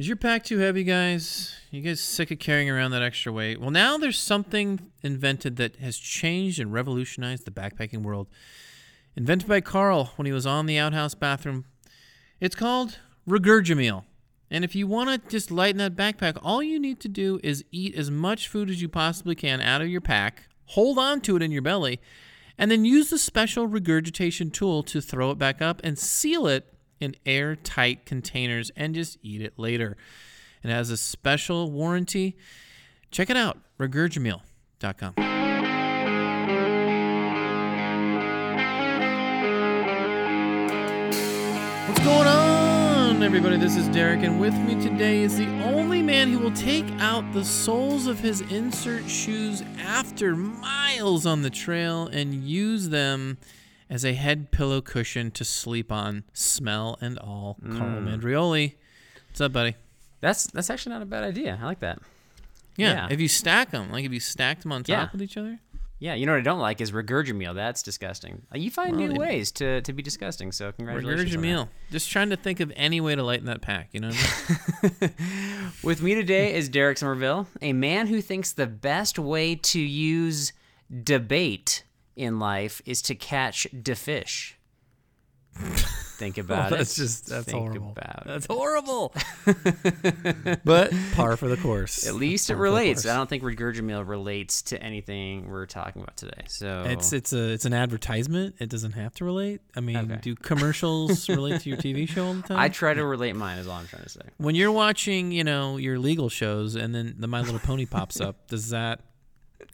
Is your pack too heavy, guys? You guys sick of carrying around that extra weight? Well, now there's something invented that has changed and revolutionized the backpacking world. Invented by Carl when he was on the outhouse bathroom. It's called Regurgimil. And if you want to just lighten that backpack, all you need to do is eat as much food as you possibly can out of your pack, hold on to it in your belly, and then use the special regurgitation tool to throw it back up and seal it in airtight containers and just eat it later. It has a special warranty. Check it out, regurgimil.com. What's going on, everybody? This is Derek, and with me today is the only man who will take out the soles of his insert shoes after miles on the trail and use them as a head pillow cushion to sleep on, smell and all. Carl Mandrioli. What's up, buddy? That's that's actually not a bad idea. I like that. Yeah, Yeah. if you stack them, like if you stacked them on top Yeah. of each other. Yeah, you know what I don't like is regurgimil. That's disgusting. Uh, You find new ways to, to be disgusting. So congratulations. Regurgimil. Just trying to think of any way to lighten that pack. You know what I mean? With me today is Derek Somerville, a man who thinks the best way to use debate in life is to catch de fish. Think about it. that's just that's Think horrible. about it. That's horrible. but par for the course. At least it Par relates. I don't think regurgimil relates to anything we're talking about today. So It's it's a it's an advertisement. It doesn't have to relate. I mean, Okay. do commercials relate to your TV show all the time? I try to relate mine. Is all I'm trying to say. when you're watching, you know, your legal shows, and then the My Little Pony pops up, does that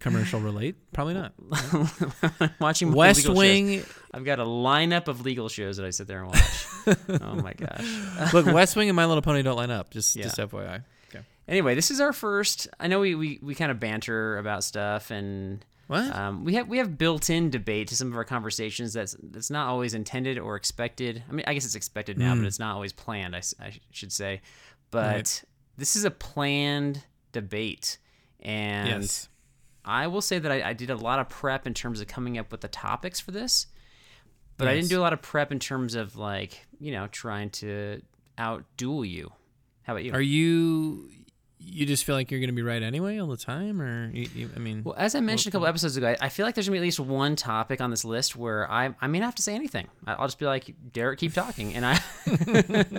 commercial relate? Probably not. Watching West legal shows. Wing. I've got a lineup of legal shows that I sit there and watch. oh my gosh. Look, West Wing and My Little Pony don't line up. Just Yeah. just FYI. Okay. Anyway, this is our first. I know we we, we kind of banter about stuff and What? um, we have we have built-in debate to some of our conversations that's that's not always intended or expected. I mean, I guess it's expected now, but it's not always planned. I, sh- should say, but Right. this is a planned debate, and yes. I will say that I, I did a lot of prep in terms of coming up with the topics for this, but I didn't do a lot of prep in terms of like you know trying to outduel you. How about you? Are you? You just feel like you're going to be right anyway all the time, or you, you, I mean, well, as I mentioned a couple episodes ago, I- feel like there's gonna be at least one topic on this list where I I may not have to say anything. I'll just be like, Derek, keep talking, and I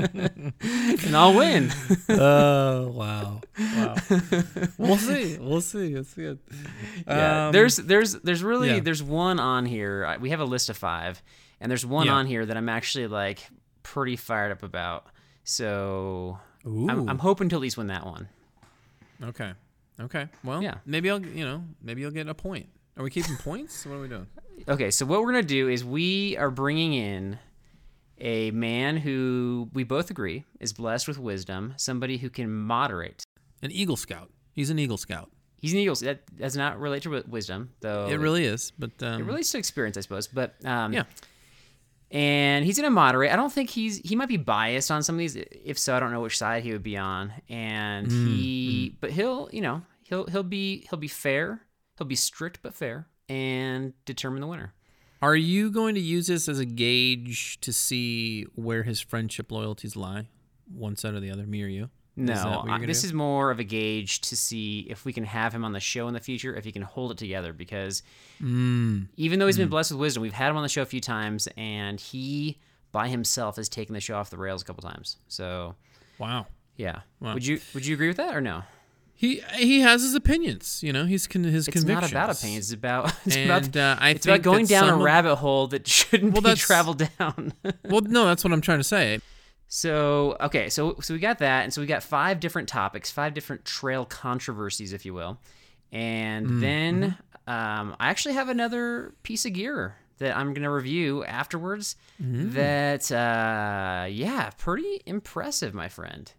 and I'll win. oh wow, wow. we'll see. We'll see. It's good. Yeah, Um, there's there's there's really yeah. there's one on here. We have a list of five, and there's one Yeah. on here that I'm actually like pretty fired up about. So I'm, I'm hoping to at least win that one. Okay. Okay. Well, Yeah. Maybe I'll. You know. Maybe you'll get a point. Are we keeping points? What are we doing? Okay, so what we're gonna do is we are bringing in a man who we both agree is blessed with wisdom, somebody who can moderate. An Eagle Scout. He's an Eagle Scout. He's an Eagle. That does not relate to wisdom, though. it really is. But um, it relates to experience, I suppose. But um, Yeah. And he's gonna moderate. I don't think he's he might be biased on some of these. If so, I don't know which side he would be on. And Mm, he, but he'll you know he'll he'll be he'll be fair. He'll be strict but fair and determine the winner. Are you going to use this as a gauge to see where his friendship loyalties lie, one side or the other, me or you? No, Is that what you're gonna this do? is more of a gauge to see if we can have him on the show in the future, if he can hold it together. Because Mm. even though he's been blessed with wisdom, we've had him on the show a few times, and he by himself has taken the show off the rails a couple times. So Wow. yeah, Wow. would you would you agree with that or no? He he has his opinions. You know, he's con- his It's convictions. not about opinions. It's about it's And about uh, I it's think about going down a rabbit hole that shouldn't Well, be traveled down. Well, no, that's what I'm trying to say. So okay, so so we got that, and so we got five different topics, five different trail controversies, if you will, and Mm, then mm-hmm. um, I actually have another piece of gear that I'm gonna review afterwards. Mm. That uh, yeah, pretty impressive, my friend.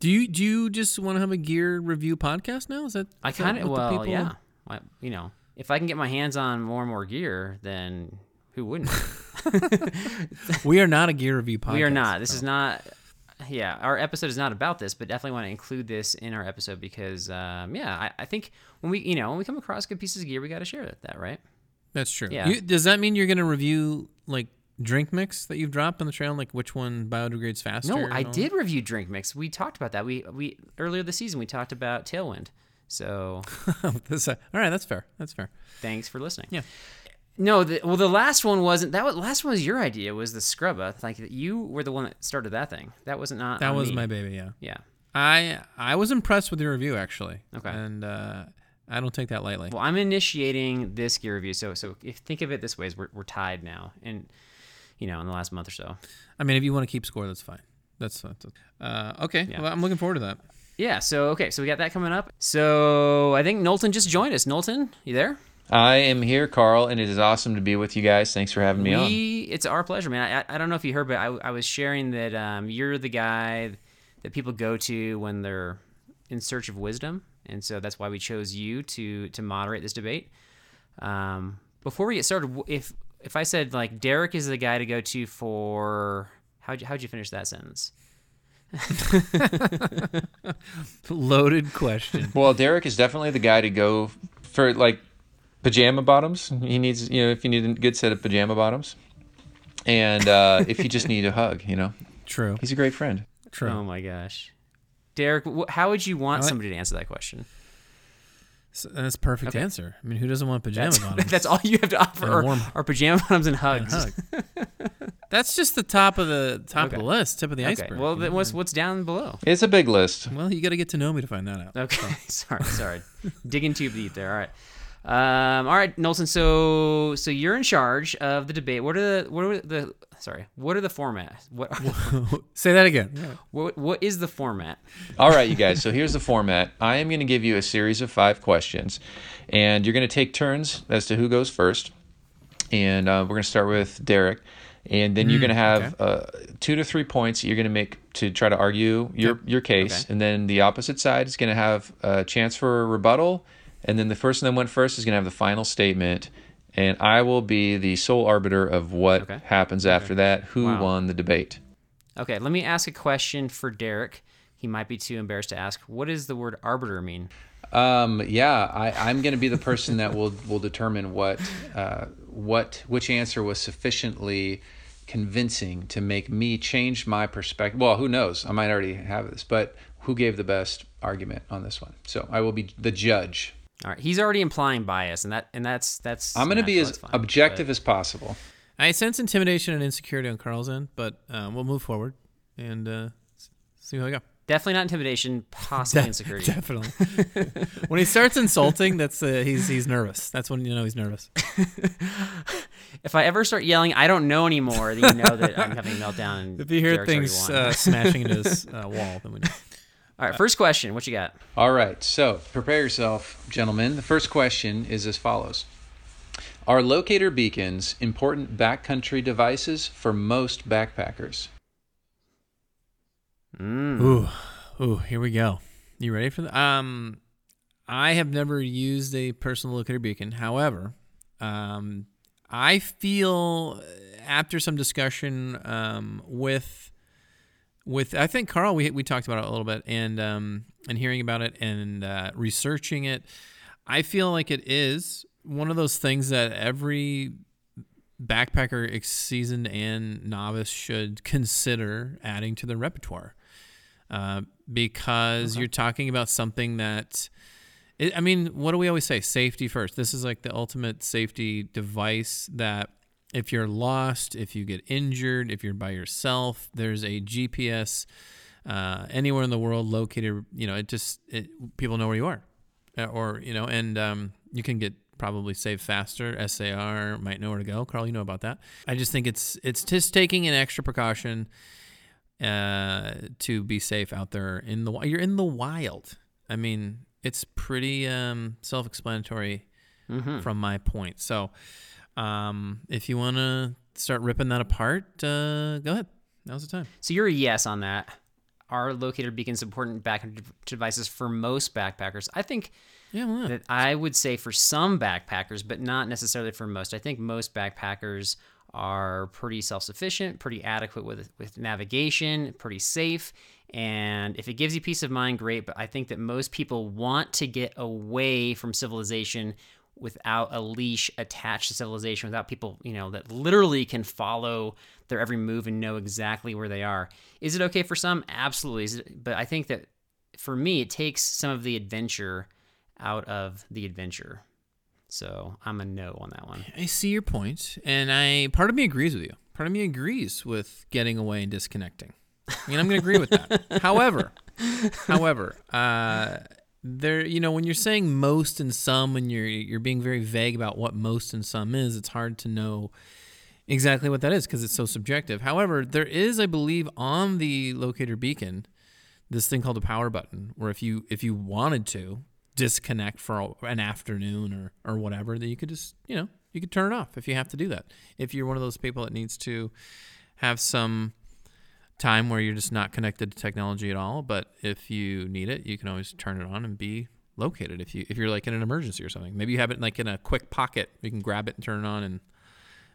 Do you do you just want to have a gear review podcast now? Is that I kind of well, people- yeah, I, you know, if I can get my hands on more and more gear, then who wouldn't? We are not a gear review podcast. We are not. This is not. Yeah, our episode is not about this, but definitely want to include this in our episode because, um, yeah, I, I think when we, you know, when we come across good pieces of gear, we got to share that, that, right? That's true. Yeah. You, does that mean you're going to review like drink mix that you've dropped on the trail? Like which one biodegrades faster? No, I did review Drink Mix. We talked about that. We we earlier this season we talked about Tailwind. So uh, all right, that's fair. That's fair. thanks for listening. Yeah. No, the, well, the last one wasn't. That was, last one was your idea. Was the Scrubba? Like you were the one that started that thing. That wasn't not. That was me. my baby. Yeah. Yeah. I I was impressed with your review actually. Okay. And uh, I don't take that lightly. Well, I'm initiating this gear review. So so if think of it this way: is we're we're tied now, and you know, in the last month or so. I mean, if you want to keep score, that's fine. That's, that's uh, okay. Yeah. Well, I'm looking forward to that. Yeah. So okay. So we got that coming up. So I think Knowlton just joined us. Knowlton, you there? I am here, Carl, and it is awesome to be with you guys. Thanks for having me on. It's our pleasure, man. I, I don't know if you heard, but I, I was sharing that um, you're the guy that people go to when they're in search of wisdom, and so that's why we chose you to to moderate this debate. Um, before we get started, if if I said like Derek is the guy to go to for how'd you, how'd you finish that sentence? Loaded question. Well, Derek is definitely the guy to go for like pajama bottoms. He needs, you know, if you need a good set of pajama bottoms, and uh, if you just need a hug, you know, True. he's a great friend. True. Oh my gosh, Derek, wh- how would you want like- somebody to answer that question? So- that's perfect Okay. answer. I mean, who doesn't want pajama That's, bottoms? that's all you have to offer And are, warm- are pajama bottoms and and hugs. hug. that's just the top of the top Okay. of the list, tip of the Okay. iceberg. Well, then what's what's down below? It's a big list. well, you got to get to know me to find that out. Okay, sorry, sorry, digging too deep there. All right, um, all right, Knowlton. So, so you're in charge of the debate. What are the what are the sorry? What are the formats? What Say that again. what what is the format? All right, you guys. So here's the format. I am going to give you a series of five questions, and you're going to take turns as to who goes first. And uh, we're going to start with Derek, and then you're going to have uh, two to three points you're going to make to try to argue your your case, Okay. and then the opposite side is going to have a chance for a rebuttal, and then the person that went first is going to have the final statement. And I will be the sole arbiter of what Okay. happens after that, who Wow. won the debate. Okay, let me ask a question for Derek. He might be too embarrassed to ask. What does the word arbiter mean? Um, yeah, I, I'm going to be the person that will will determine what uh, what which answer was sufficiently convincing to make me change my perspective. Well, who knows? I might already have this, but who gave the best argument on this one? So I will be the judge. All right, he's already implying bias, and that and that's that's. I'm going to be as fine, objective as possible. I sense intimidation and insecurity on Carl's end, but uh, we'll move forward and uh, see how we go. Definitely not intimidation, possibly insecurity. Definitely. when he starts insulting, that's uh, he's he's nervous. That's when you know he's nervous. If I ever start yelling, I don't know anymore, then you know that I'm having a meltdown. And If you hear Derek's things uh, smashing into his uh, wall, then we know. All right, first question. What you got? All right, so prepare yourself, gentlemen. The first question is as follows Are locator beacons important backcountry devices for most backpackers? Mm. Ooh, ooh, here we go. You ready for that? Um, I have never used a personal locator beacon. However, um, I feel uh, after some discussion um, with with I think Carl, we we talked about it a little bit, and um, and hearing about it and uh, researching it, I feel like it is one of those things that every backpacker, seasoned and novice, should consider adding to their repertoire, uh, because you're talking about something that. It, I mean, what do we always say? Safety first. This is like the ultimate safety device that if you're lost, if you get injured, if you're by yourself, there's a GPS uh, anywhere in the world located. You know, it just it, people know where you are, Uh, or you know, and um, you can get probably saved faster. SAR might know where to go. Carl, you know about that. I just think it's it's just taking an extra precaution uh, to be safe out there in the you're in the wild. I mean, it's pretty um, self-explanatory Mm-hmm. from my point. So, um, if you want to start ripping that apart, uh, go ahead. Now's the time. So you're a yes on that. Are locator beacons important backcountry devices for most backpackers? I think Yeah, why not? that I would say for some backpackers, but not necessarily for most. I think most backpackers are pretty self-sufficient, pretty adequate with with navigation, pretty safe, and if it gives you peace of mind, great. But I think that most people want to get away from civilization without a leash attached to civilization, without people, you know, that literally can follow their every move and know exactly where they are. Is it okay for some? Absolutely. It, but I think that for me, it takes some of the adventure out of the adventure. So I'm a no on that one. I see your point, and I part of me agrees with you. Part of me agrees with getting away and disconnecting. I mean, I'm going to agree with that. however, however, uh, there, you know, when you're saying most and some, and you're you're being very vague about what most and some is, it's hard to know exactly what that is because it's so subjective. However, there is, I believe, on the locator beacon, this thing called a power button, where if you if you wanted to disconnect for an afternoon or or whatever, that you could just you know you could turn it off if you have to do that. If you're one of those people that needs to have some time where you're just not connected to technology at all, but if you need it, you can always turn it on and be located if you if you're like in an emergency or something. Maybe you have it like in a quick pocket. You can grab it and turn it on and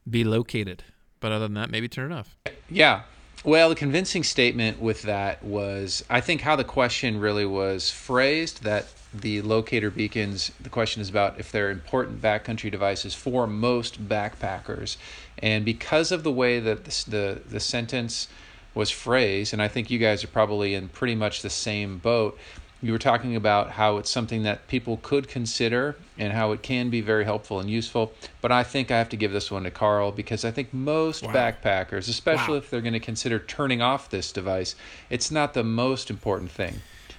be located. But other than that, maybe turn it off. Yeah. Well, the convincing statement with that was I think how the question really was phrased that the locator beacons, the question is about if they're important backcountry devices for most backpackers. And because of the way that the, the, the sentence was phrase, and I think you guys are probably in pretty much the same boat, you were talking about how it's something that people could consider and how it can be very helpful and useful. But I think I have to give this one to Carl because I think most wow. backpackers, especially wow. if they're going to consider turning off this device, it's not the most important thing.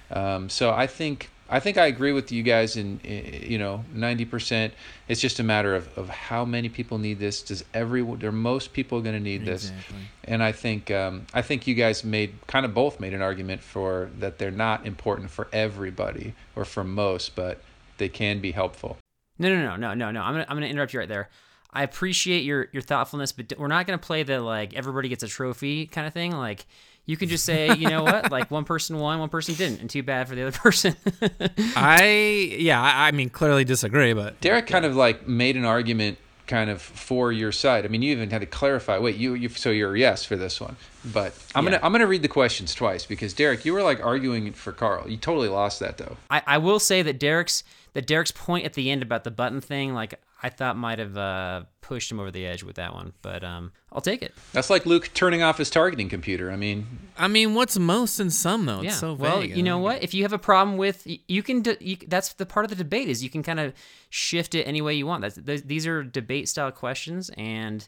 Um, so I think I think I agree with you guys in, you know, 90%. It's just a matter of, of how many people need this. Does everyone, are most people going to need this? And I think, um, I think you guys made kind of both made an argument for that they're not important for everybody or for most, but they can be helpful. No, no, no, no, no, no. I'm going to, I'm to interrupt you right there. I appreciate your, your thoughtfulness, but we're not going to play the like everybody gets a trophy kind of thing. Like, you can just say, you know what, like one person won, one person didn't, and too bad for the other person. I yeah, I mean clearly disagree, but Derek kind of like made an argument kind of for your side. I mean, you even had to clarify. Wait, you, you so you're a yes for this one, but I'm yeah. gonna I'm gonna read the questions twice because Derek, you were like arguing for Carl. You totally lost that though. I, I will say that Derek's that Derek's point at the end about the button thing, like I thought might have uh, pushed him over the edge with that one, but um, I'll take it. That's like Luke turning off his targeting computer. I mean, I mean, what's most and some though? It's yeah. so vague. Well, you know what? If you have a problem with, you can. You, that's the part of the debate is you can kind of shift it any way you want. That's these are debate style questions, and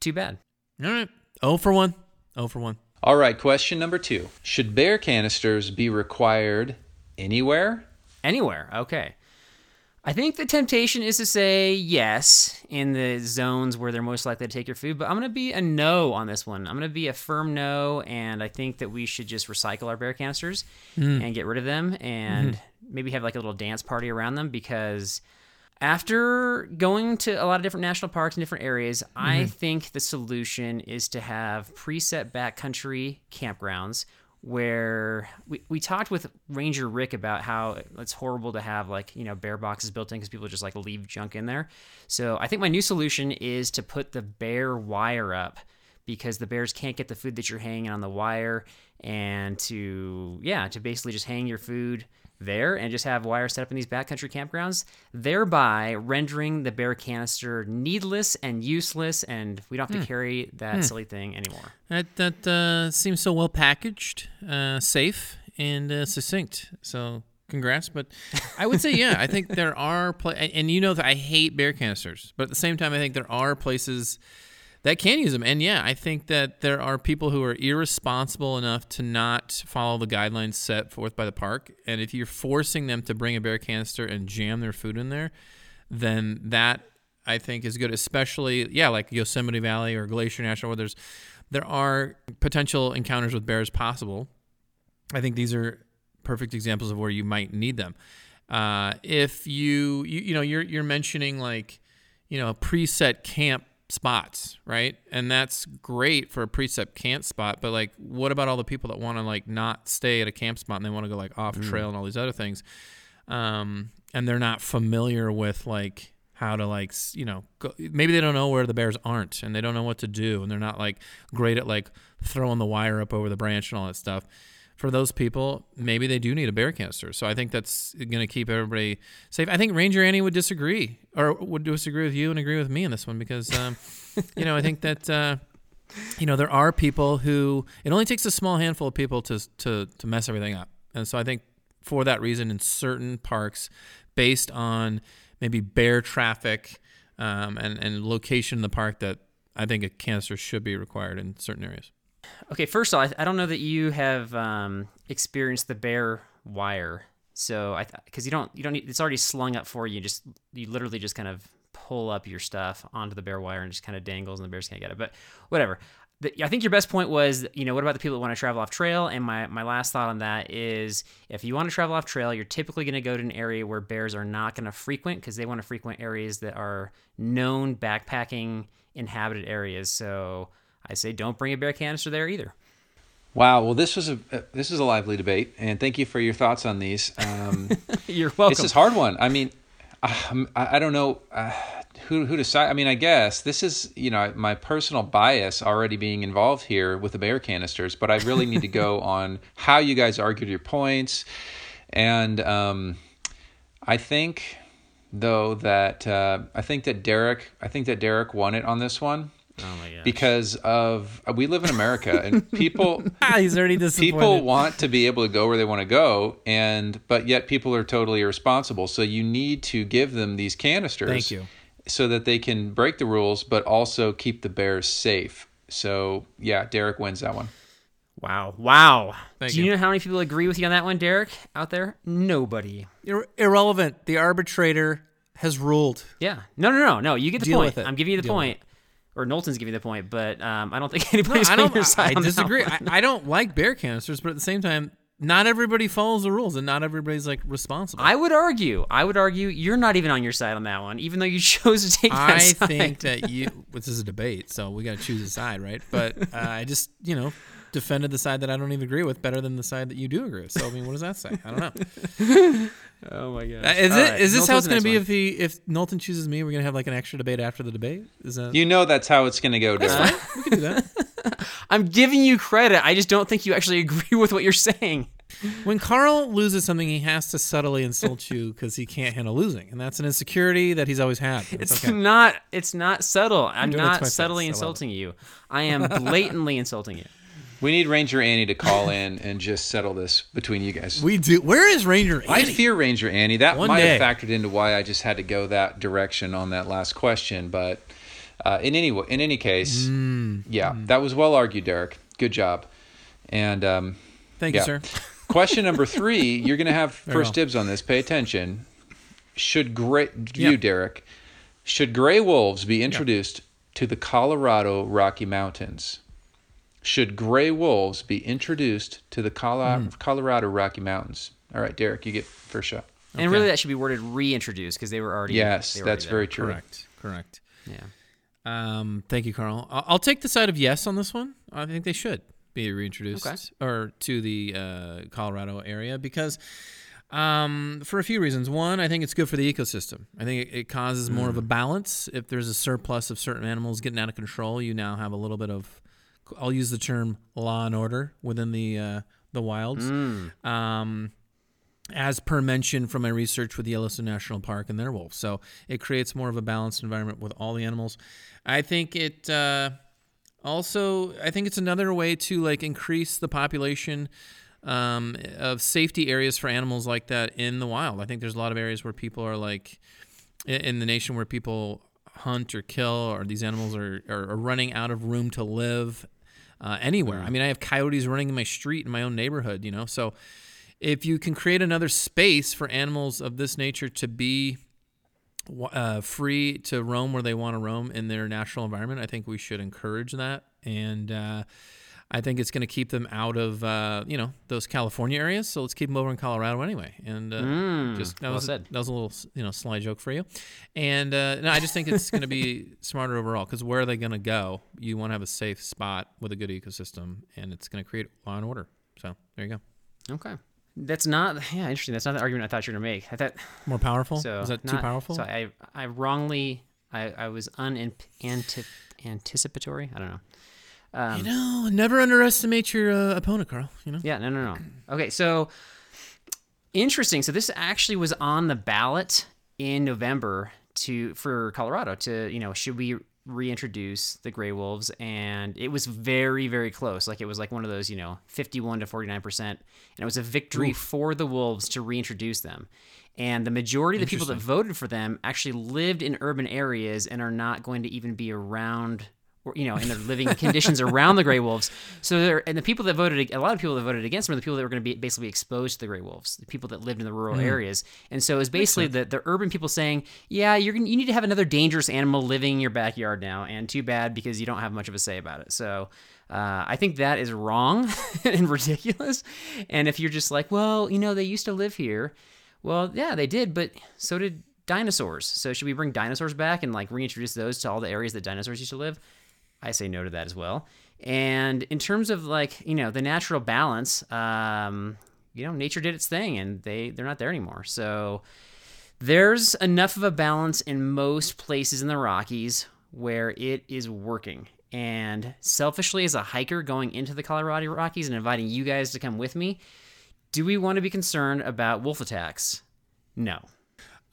too bad. All right. Oh for one. Oh for one. All right. Question number two: Should bear canisters be required anywhere? Anywhere. Okay. I think the temptation is to say yes in the zones where they're most likely to take your food, but I'm going to be a no on this one. I'm going to be a firm no, and I think that we should just recycle our bear canisters mm. and get rid of them and mm-hmm. maybe have like a little dance party around them because after going to a lot of different national parks and different areas, mm-hmm. I think the solution is to have preset backcountry campgrounds where we, we talked with Ranger Rick about how it's horrible to have like, you know, bear boxes built in because people just like leave junk in there. So I think my new solution is to put the bear wire up because the bears can't get the food that you're hanging on the wire and to, yeah, to basically just hang your food there and just have wires set up in these backcountry campgrounds, thereby rendering the bear canister needless and useless, and we don't have to hmm. carry that hmm. silly thing anymore. That that uh, seems so well packaged, uh, safe, and uh, succinct. So congrats. But I would say, yeah, I think there are pla- and you know that I hate bear canisters, but at the same time, I think there are places that can use them. And yeah, I think that there are people who are irresponsible enough to not follow the guidelines set forth by the park. And if you're forcing them to bring a bear canister and jam their food in there, then that I think is good, especially yeah, like Yosemite Valley or Glacier National, where there's there are potential encounters with bears possible. I think these are perfect examples of where you might need them. Uh, if you, you you know you're you're mentioning like you know a preset camp spots, right? And that's great for a precept camp spot, but like what about all the people that want to like not stay at a camp spot and they want to go like off trail mm. and all these other things? Um, and they're not familiar with like how to like you know go, maybe they don't know where the bears aren't and they don't know what to do and they're not like great at like throwing the wire up over the branch and all that stuff for those people, maybe they do need a bear canister. So I think that's going to keep everybody safe. I think Ranger Annie would disagree or would disagree with you and agree with me in this one because, um, you know, I think that, uh, you know, there are people who it only takes a small handful of people to, to, to mess everything up. And so I think for that reason, in certain parks, based on maybe bear traffic um, and, and location in the park, that I think a canister should be required in certain areas. Okay, first of all, I, I don't know that you have um, experienced the bear wire. So I because you don't you don't need, it's already slung up for you. Just you literally just kind of pull up your stuff onto the bear wire and just kind of dangles and the bears can't get it. But whatever. The, I think your best point was, you know, what about the people that want to travel off trail? And my, my last thought on that is if you want to travel off trail, you're typically going to go to an area where bears are not going to frequent because they want to frequent areas that are known backpacking inhabited areas. So I say don't bring a bear canister there either. Wow. Well, this was a uh, this is a lively debate, and thank you for your thoughts on these. Um, You're welcome. This is hard one. I mean, I, I don't know uh, who who decide. I mean, I guess this is you know my personal bias already being involved here with the bear canisters, but I really need to go on how you guys argued your points, and um, I think though that uh, I think that Derek I think that Derek won it on this one. Oh my god. Because of we live in America and people ah, he's already disappointed. People want to be able to go where they want to go and but yet people are totally irresponsible. So you need to give them these canisters. Thank you. So that they can break the rules but also keep the bears safe. So yeah, Derek wins that one. Wow. Wow. Thank Do you, you. know how many people agree with you on that one, Derek, out there? Nobody. Ir- irrelevant. The arbitrator has ruled. Yeah. No, no, no, no. You get the Deal point. with it. I'm giving you the Deal with point. Or Knowlton's giving the point, but um, I don't think No, anybody's I on don't. your I, side. I disagree. I. I don't like bear canisters, but at the same time, not everybody follows the rules, and not everybody's like responsible. I would argue. I would argue you're not even on your side on that one, even though you chose to take that I side. think that you. This is a debate, so we got to choose a side, right? But uh, I just, you know, defended the side that I don't even agree with better than the side that you do agree with. So I mean, what does that say? I don't know. Oh my god. Uh, is it? Is this how it's going to be if he if Knowlton chooses me? We're going to have like an extra debate after the debate. Is that? You know that's how it's going to go, Derek. we can do that. I'm giving you credit. I just don't think you actually agree with what you're saying. When Carl loses something, he has to subtly insult you because he can't handle losing, and that's an insecurity that he's always had. It's, It's okay. not. It's not subtle. I'm doing it not my subtly face. I insulting you. I am blatantly insulting you. We need Ranger Annie to call in and just settle this between you guys. We do. Where is Ranger? Annie? I fear Ranger Annie. That One might day. have factored into why I just had to go that direction on that last question. But uh, in any in any case, Mm. yeah, that was well argued, Derek. Good job. And um, Thank yeah. you, sir. question number three, you're going to have first dibs on this. Pay attention. Should gray Yeah. you, Derek? Should gray wolves be introduced to the Colorado Rocky Mountains? Should gray wolves be introduced to the Colo- Hmm. Colorado Rocky Mountains? All right, Derek, you get first shot. And really, that should be worded reintroduced because they were already. Yes, were that's already very true. Correct. Correct. Yeah. Um, thank you, Carl. I'll, I'll take the side of yes on this one. I think they should be reintroduced Okay. or to the uh, Colorado area because um, for a few reasons. One, I think it's good for the ecosystem. I think it, it causes more of a balance. If there's a surplus of certain animals getting out of control, you now have a little bit of. I'll use the term law and order within the uh, the wilds. Um, as per mentioned from my research with Yellowstone National Park and their wolves. So it creates more of a balanced environment with all the animals. I think it uh, also, I think it's another way to like increase the population um, of safety areas for animals like that in the wild. I think there's a lot of areas where people are like in- in the nation where people hunt or kill or these animals are, are, are running out of room to live uh, anywhere. I mean, I have coyotes running in my street in my own neighborhood, you know, so if you can create another space for animals of this nature to be uh, free to roam where they want to roam in their natural environment, I think we should encourage that. And uh, I think it's going to keep them out of uh, you know those California areas. So let's keep them over in Colorado anyway. And uh, Mm, just that well was said. that was a little you know sly joke for you. And uh, no, I just think it's going to be smarter overall because where are they going to go? You want to have a safe spot with a good ecosystem, and it's going to create law and order. So there you go. Okay. That's not. Yeah, interesting. That's not the argument I thought you were gonna make. I thought More powerful? so. Is that too powerful? So I, I wrongly, I, I was unanticipatory. I don't know. Um, You know, never underestimate your uh, opponent, Carl. You know. Yeah, no, no, no. Okay, so interesting. So this actually was on the ballot in November to for Colorado to you know should we reintroduce the gray wolves and it was very very close like it was like one of those you know 51 to 49 percent and it was a victory for the wolves to reintroduce them and the majority of the people that voted for them actually lived in urban areas and are not going to even be around or, you know, in their living conditions around the gray wolves. So there, and the people that voted, a lot of people that voted against them are the people that were going to be basically exposed to the gray wolves, the people that lived in the rural areas. And so it's basically the, the urban people saying, yeah, you're gonna, you need to have another dangerous animal living in your backyard now, and too bad because you don't have much of a say about it. So. Uh, I think that is wrong and ridiculous. And if you're just like, well, you know, they used to live here. Well, yeah, they did, but so did dinosaurs. So should we bring dinosaurs back and like reintroduce those to all the areas that dinosaurs used to live? I say no to that as well. And in terms of like you know the natural balance, um, you know nature did its thing, and they they're not there anymore. So there's enough of a balance in most places in the Rockies where it is working. And selfishly, as a hiker going into the Colorado Rockies and inviting you guys to come with me, do we want to be concerned about wolf attacks? No.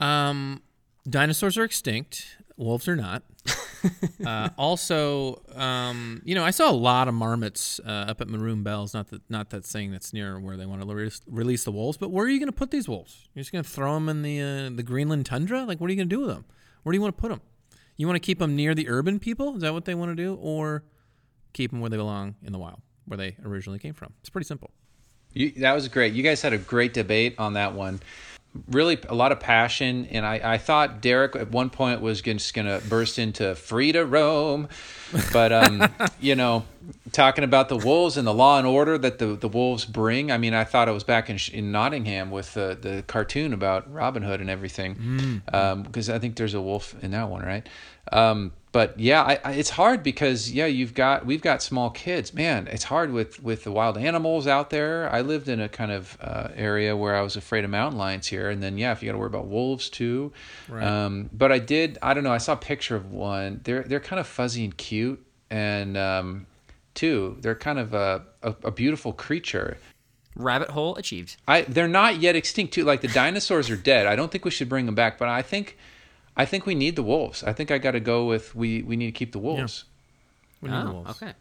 Um, dinosaurs are extinct. Wolves are not. Uh, also, um, you know, I saw a lot of marmots uh, up at Maroon Bells. Not that, not that saying that's near where they want to release, release the wolves. But where are you going to put these wolves? You're just going to throw them in the uh, the Greenland tundra? Like, what are you going to do with them? Where do you want to put them? You want to keep them near the urban people? Is that what they want to do, or keep them where they belong in the wild, where they originally came from? It's pretty simple. You, that was great. You guys had a great debate on that one. Really, a lot of passion, and I, I thought Derek at one point was just going to burst into "free to roam," but um, you know, talking about the wolves and the law and order that the, the wolves bring. I mean, I thought it was back in, in Nottingham with the the cartoon about Robin Hood and everything, because I think there's a wolf in that one, right? Um, but yeah, I, I, it's hard because yeah, you've got we've got small kids. Man, it's hard with with the wild animals out there. I lived in a kind of uh, area where I was afraid of mountain lions here, and then yeah, if you got to worry about wolves too. Right. Um, but I did. I don't know. I saw a picture of one. They're they're kind of fuzzy and cute, and um, two, they're kind of a, a, a beautiful creature. Rabbit hole achieved. I they're not yet extinct too. Like the dinosaurs are dead. I don't think we should bring them back, but I think. I think we need the wolves. I think I got to go with we. We need to keep the wolves. We need the Oh, wolves. okay. I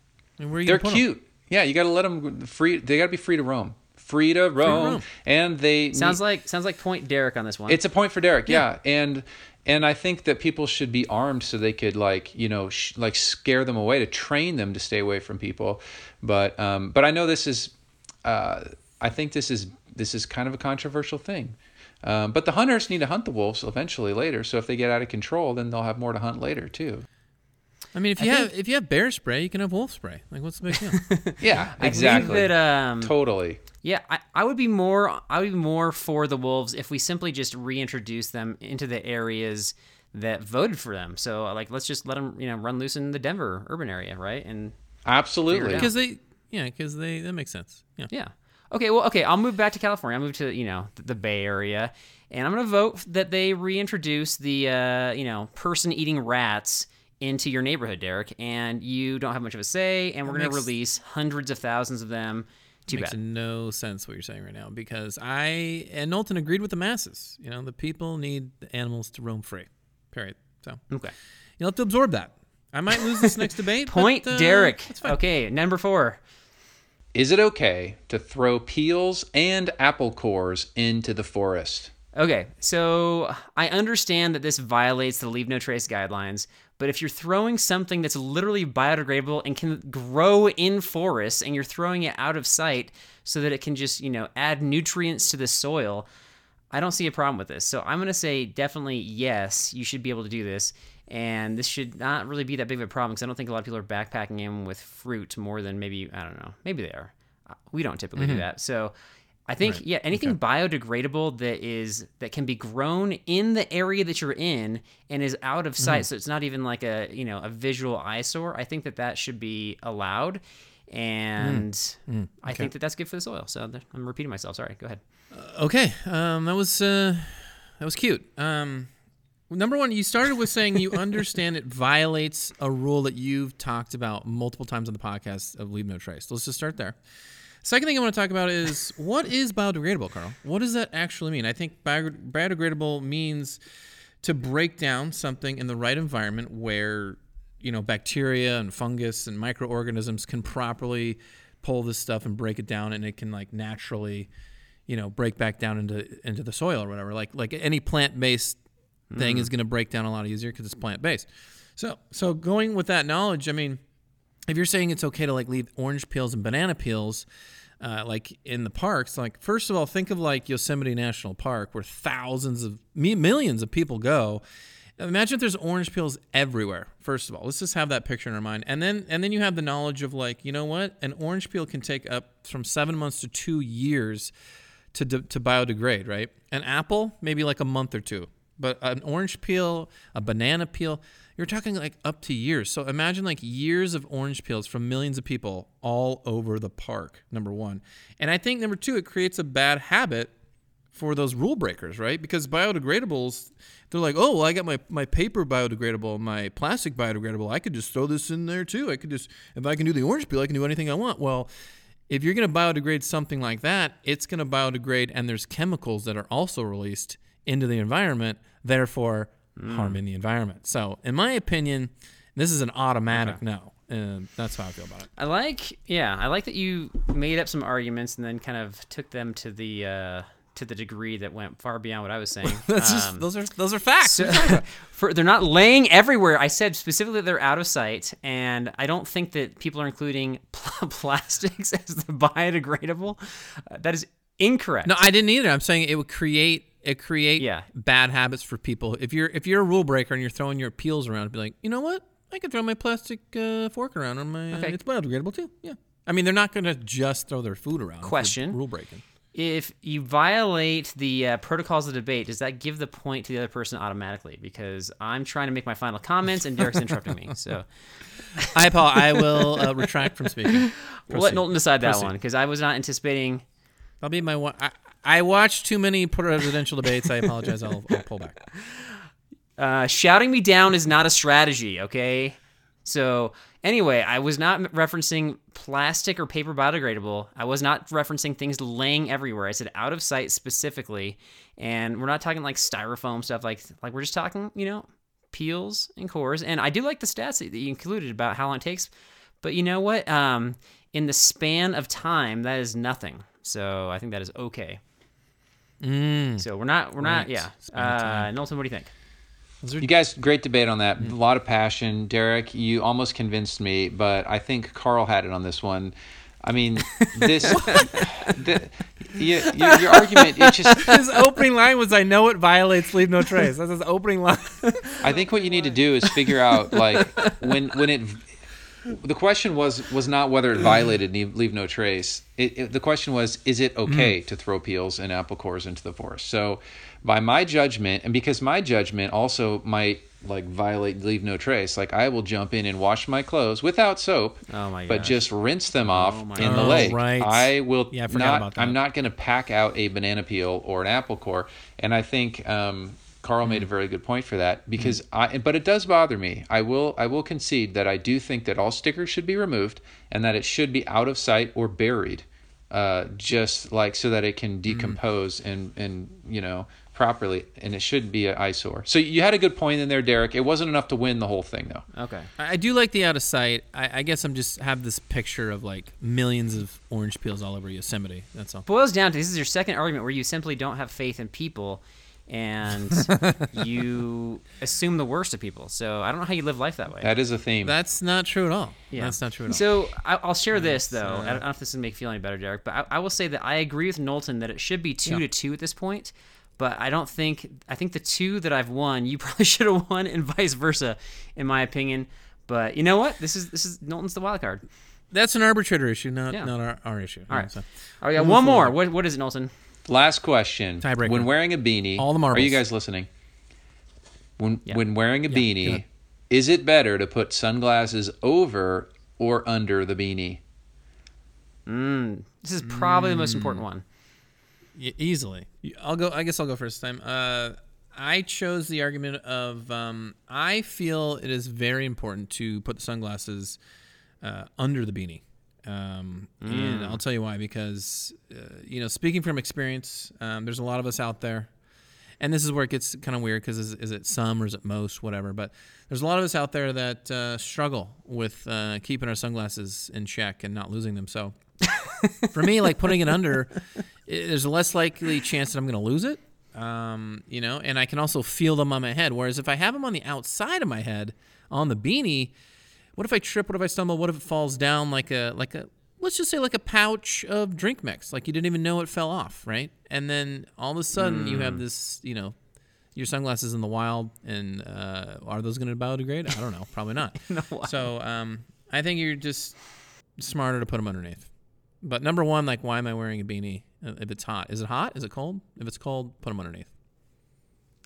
mean, where are you They're gonna put 'em? cute. Yeah, you got to let them free. They got to be free to roam. Free to roam. roam. And they Sounds need- like sounds like point Derek on this one. it's a point for Derek. Yeah, and and I think that people should be armed so they could like you know sh- like scare them away to train them to stay away from people. But um, but I know this is, uh, I think this is this is kind of a controversial thing. Um, but the hunters need to hunt the wolves eventually later. So if they get out of control, then they'll have more to hunt later too. I mean, if you have if you have bear spray, you can have wolf spray. Like, what's the big deal? Yeah, I exactly. think that um, totally. yeah, I, I would be more I would be more for the wolves if we simply just reintroduce them into the areas that voted for them. So like let's just let them you know run loose in the Denver urban area, right? And Absolutely. Because they, yeah, because they that makes sense. Yeah. Yeah. Okay. Well, okay. I'll move back to California. I'll move to you know the Bay Area, and I'm gonna vote that they reintroduce the uh, you know person eating rats into your neighborhood, Derek. And you don't have much of a say, and we're gonna release hundreds of thousands of them. Too makes bad. no sense what you're saying right now because I and Knowlton agreed with the masses. You know, the people need the animals to roam free. Period. So Okay. you'll have to absorb that. I might lose this next debate. Point but, uh, Derek. Okay. Number four. Is it okay to throw peels and apple cores into the forest? Okay, so I understand that this violates the leave no trace guidelines, but if you're throwing something that's literally biodegradable and can grow in forests and you're throwing it out of sight so that it can just, you know, add nutrients to the soil, I don't see a problem with this. So I'm going to say definitely yes, you should be able to do this. And this should not really be that big of a problem because I don't think a lot of people are backpacking in with fruit more than maybe, I don't know, maybe they are. Uh, We don't typically do that. So I think yeah, anything biodegradable that is that can be grown in the area that you're in and is out of sight, so it's not even like a you know a visual eyesore. I think that that should be allowed, and I think that that's good for the soil. So I'm repeating myself. Sorry. Go ahead. Okay, um, that was uh, that was cute. Um, Number one, you started with saying you understand it violates a rule that you've talked about multiple times on the podcast of leave no trace. Let's just start there. Second thing I want to talk about is what is biodegradable, Carl? What does that actually mean? I think biodegradable means to break down something in the right environment where you know bacteria and fungus and microorganisms can properly pull this stuff and break it down, and it can like naturally, you know, break back down into into the soil or whatever. Like like any plant based thing is going to break down a lot easier because it's plant based. So so going with that knowledge, I mean, if you're saying it's okay to like leave orange peels and banana peels uh, like in the parks like first of all think of like yosemite national park where thousands of mi- millions of people go. Imagine if there's orange peels everywhere first of all. Let's just have that picture in our mind. And then and then you have the knowledge of like you know what? An orange peel can take up from seven months to two years to, de- to biodegrade right? An apple maybe like a month or two but an orange peel a banana peel you're talking like up to years. So imagine like years of orange peels from millions of people all over the park, number one. And I think number two, it creates a bad habit for those rule breakers, right? Because biodegradables, they're like, oh, well, I got my, my paper biodegradable, my plastic biodegradable. I could just throw this in there too. I could just, if I can do the orange peel, I can do anything I want. Well, if you're going to biodegrade something like that, it's going to biodegrade, and there's chemicals that are also released into the environment, therefore harming the environment. So, in my opinion, this is an automatic no. And that's how I feel about it. I like, yeah, I like that you made up some arguments and then kind of took them to the uh, to the degree that went far beyond what I was saying. That's just Um, those are those are facts. so, for they're not laying everywhere. I said specifically they're out of sight, and I don't think that people are including pl- plastics as the biodegradable. Uh, that is incorrect. no, I didn't either. I'm saying it would create it create Yeah. bad habits for people. If you're if you're a rule breaker and you're throwing your peels around, be like, you know what? I could throw my plastic uh, fork around on my. Okay. It's biodegradable too. Yeah. I mean, they're not going to just throw their food around. Question. Rule breaking. if you violate the uh, protocols of debate, does that give the point to the other person automatically? Because I'm trying to make my final comments, and Derek's interrupting me. So I Paul, I will uh, retract from speaking. we'll let. Knowlton decide that Proceed. one because I was not anticipating. I'll be my one. I, I watched too many presidential debates. I apologize. I'll, I'll pull back. Uh, shouting me down is not a strategy, okay? So, anyway, I was not referencing plastic or paper biodegradable. I was not referencing things laying everywhere. I said out of sight specifically, and we're not talking like styrofoam stuff. Like, like we're just talking, you know, peels and cores. And I do like the stats that you included about how long it takes. But you know what? Um, in the span of time, that is nothing. So I think that is okay. Mm. So we're not, we're not, yeah. Span Uh, time. Knowlton, what do you think? You guys, great debate on that. Mm. A lot of passion. Derek, you almost convinced me, but I think Carl had it on this one. I mean, this, the, you, your, your argument, it just, His opening line was, "I know it violates leave no trace." That's his opening line. I think what you need to do is figure out, like, when, when it, the question was, was not whether it violated leave, leave no trace. It, it, the question was, is it okay to throw peels and apple cores into the forest? So, by my judgment, and because my judgment also might like violate leave no trace, like I will jump in and wash my clothes without soap, Oh my but just rinse them off my in the gosh. lake. Oh, right. I will Yeah, I not. About that. I'm not going to pack out a banana peel or an apple core, and I think um, Carl Mm. made a very good point for that because I. But it does bother me. I will. I will concede that I do think that all stickers should be removed and that it should be out of sight or buried, uh, just like so that it Mm. can decompose and and you know properly, and it should be an eyesore. So you had a good point in there, Derek. It wasn't enough to win the whole thing, though. Okay. I I do like the out of sight. I, I guess I'm just have this picture of like millions of orange peels all over Yosemite. That's all. boils down to this is your second argument where you simply don't have faith in people and you assume the worst of people. So I don't know how you live life that way. That is a theme. That's not true at all. Yeah. That's not true at all. So I, I'll share this though. uh, I don't know if this will make you feel any better, Derek, but I, I will say that I agree with Knowlton that it should be two Yeah. to two at this point. But I don't think I think the two that I've won, you probably should have won, and vice versa, in my opinion. But you know what? This is this is Knowlton's the wild card. That's an arbitrator issue, not Yeah. not our, our issue. All right. So, Oh yeah, one move more. What what is it, Knowlton? Last question. Tiebreaker. When wearing a beanie, All the marbles. Are you guys listening? When Yeah. when wearing a Yeah, beanie, good. is it better to put sunglasses over or under the beanie? Mm, this is probably the most Mm. important one. Y- easily. I'll go. I guess I'll go first time. Uh, I chose the argument of um, I feel it is very important to put the sunglasses uh, under the beanie. Um, And I'll tell you why. Because, uh, you know, speaking from experience, um, there's a lot of us out there. And this is where it gets kind of weird because is, is it some or is it most, whatever. But there's a lot of us out there that uh, struggle with uh, keeping our sunglasses in check and not losing them. So for me, like putting it under, i there's a less likely chance that I'm going to lose it. Um, you know, and I can also feel them on my head. Whereas if I have them on the outside of my head on the beanie, what if I trip? What if I stumble? What if it falls down like a like a let's just say like a pouch of drink mix, like you didn't even know it fell off, right? And then all of a sudden you have this, you know, your sunglasses in the wild, and uh, are those going to biodegrade? I don't know, probably not. So um, I think you're just smarter to put them underneath. But number one, like, why am I wearing a beanie if it's hot? Is it hot? Is it cold? If it's cold, put them underneath.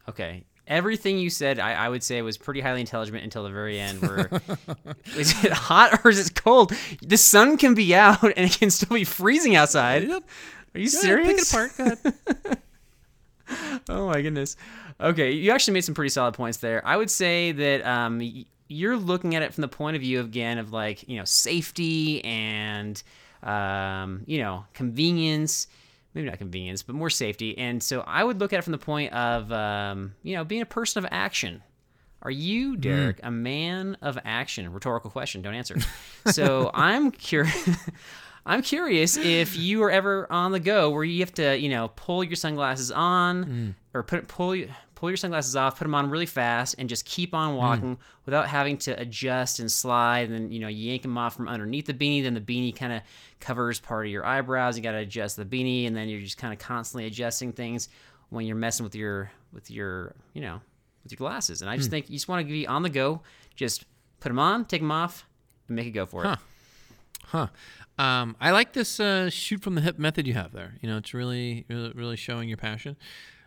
Okay. Everything you said, I, I would say was pretty highly intelligent until the very end. Where is it hot or is it cold? The sun can be out and it can still be freezing outside. Are you serious? Pick it apart. Go ahead. Oh my goodness. Okay, you actually made some pretty solid points there. I would say that um, you're looking at it from the point of view of again of like you know safety and um, you know convenience. Maybe not convenience, but more safety. And so I would look at it from the point of um, you know being a person of action. Are you, Derek, a man of action? Rhetorical question. Don't answer. So I'm curious. I'm curious if you are ever on the go where you have to, you know, pull your sunglasses on or put pull pull your sunglasses off, put them on really fast, and just keep on walking without having to adjust and slide. And then you know you yank them off from underneath the beanie. Then the beanie kind of covers part of your eyebrows. You got to adjust the beanie, and then you're just kind of constantly adjusting things when you're messing with your with your you know with your glasses. And I just think you just want to be on the go. Just put them on, take them off, and make it go for it. Huh. Huh. Um, I like this uh, shoot from the hip method you have there. You know, it's really, really, really showing your passion.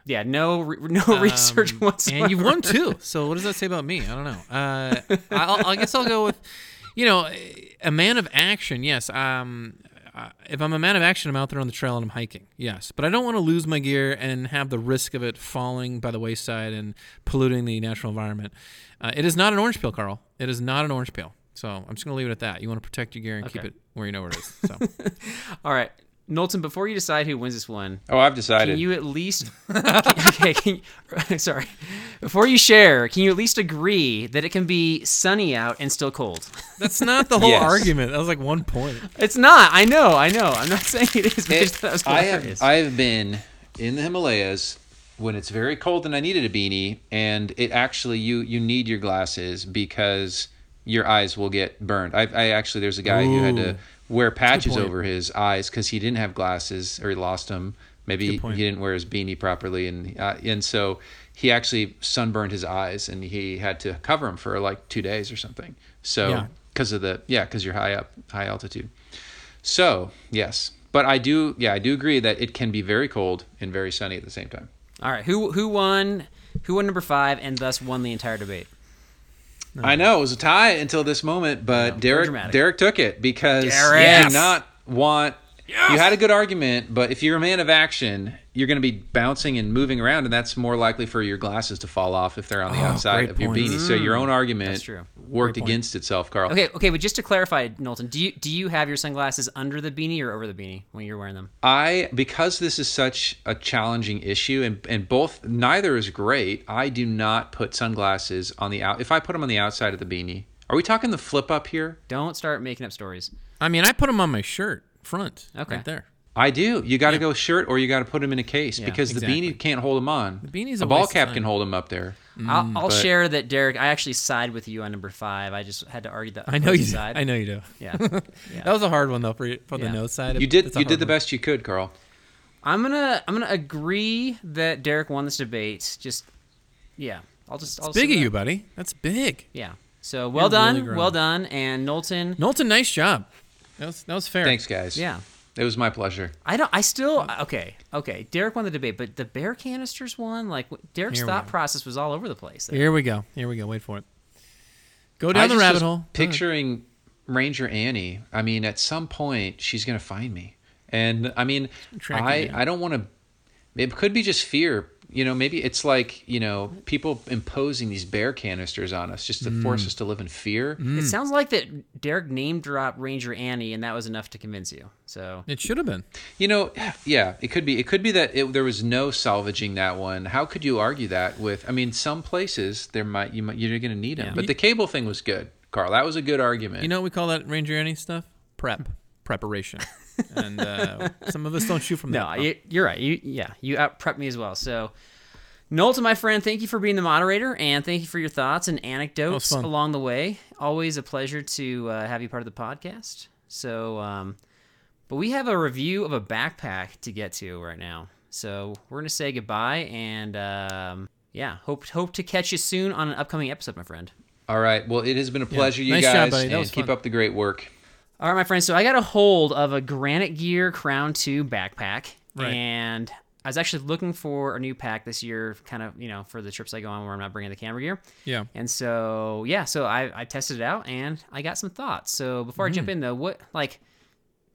Yeah, no, re- no research Um, whatsoever. And you've won two. So what does that say about me? I don't know. Uh, I'll, I guess I'll go with, you know, a man of action. Yes. Um, uh, if I'm a man of action, I'm out there on the trail and I'm hiking. Yes, but I don't want to lose my gear and have the risk of it falling by the wayside and polluting the natural environment. Uh, it is not an orange peel, Carl. It is not an orange peel. So I'm just gonna leave it at that. You want to protect your gear and keep it where you know where it is. So All right, Knowlton. Before you decide who wins this one, Oh, I've decided. can you at least? okay, can you, sorry. Before you share, can you at least agree that it can be sunny out and still cold? that's not the whole Yes. argument. That was like one point. It's not. I know. I know. I'm not saying it is. It, that was I, have, I have been in the Himalayas when it's very cold and I needed a beanie and it actually you you need your glasses because your eyes will get burned. I, I actually there's a guy who had to wear patches over his eyes because he didn't have glasses or he lost them. Maybe he, Good point. he didn't wear his beanie properly and uh, and so he actually sunburned his eyes and he had to cover them for like two days or something. So Yeah. because of the yeah because you're high up high altitude. So yes, but I do yeah I do agree that it can be very cold and very sunny at the same time. All right. Who who won? Who won number five and thus won the entire debate? I know it was a tie until this moment, but Derek. Derek took it because Derek! you do not want. You had a good argument, but if you're a man of action, you're going to be bouncing and moving around, and that's more likely for your glasses to fall off if they're on the Oh, outside great of your point. beanie. So your own mm. argument true. worked against itself, Carl. Okay. Okay. But just to clarify, Knowlton, do you do you have your sunglasses under the beanie or over the beanie when you're wearing them? I because this is such a challenging issue and and both neither is great. I do not put sunglasses on the out. If I put them on the outside of the beanie, are we talking the flip up here? Don't start making up stories. I mean, I put them on my shirt front. Okay. Right there. I do. You got to go shirt or you got to put them in a case because exactly. the beanie can't hold them on. The beanie's a a ball waste of cap time. can hold them up there. Mm, I'll, I'll but- share that, Derek. I actually side with you on number five. I just had to argue that. I know you. Side. I know you do. Yeah. That was a hard one though for you- for Yeah. the nose side. You did. You did hard the one. best you could, Carl. I'm gonna I'm gonna agree that Derek won this debate. Just yeah, I'll just I'll big say of that. you, buddy. That's big. Yeah. So well really done, grown. well done, and Knowlton. Knowlton, nice job. That was that was fair. Thanks, guys. Yeah. It was my pleasure. I don't. I still okay. Okay. Derek won the debate, but the bear canisters won. Like Derek's Here we thought go. process was all over the place. there. Here we go. Here we go. Wait for it. Go I down the just rabbit was hole. Uh-huh. Picturing Ranger Annie. I mean, at some point she's gonna find me, and I mean, Track you I down. I don't want to. It could be just fear You know, maybe it's like you know people imposing these bear canisters on us just to Mm. force us to live in fear. It sounds like that Derek name dropped Ranger Annie, and that was enough to convince you. So It should have been. You know, yeah, it could be. It could be that it, there was no salvaging that one. How could you argue that with? I mean, some places there might you might you're going to need them, but the cable thing was good, Carl. That was a good argument. You know what we call that Ranger Annie stuff? Prep. Preparation. and uh, some of us don't shoot from no, that. you, you're right. You yeah, you out prep me as well. So. Knowlton, my friend, thank you for being the moderator, and thank you for your thoughts and anecdotes along the way. Always a pleasure to uh, have you part of the podcast. So, um, but we have a review of a backpack to get to right now. So we're gonna say goodbye, and um, yeah, hope hope to catch you soon on an upcoming episode, my friend. All right. Well, it has been a pleasure, you Nice job, guys, buddy. And keep fun. up the great work. All right, my friends. So I got a hold of a Granite Gear Crown 2 backpack. Right. And I was actually looking for a new pack this year, kind of, you know, for the trips I go on where I'm not bringing the camera gear. Yeah. And so, yeah, so I, I tested it out and I got some thoughts. So before I jump Mm-hmm. in, though, what, like,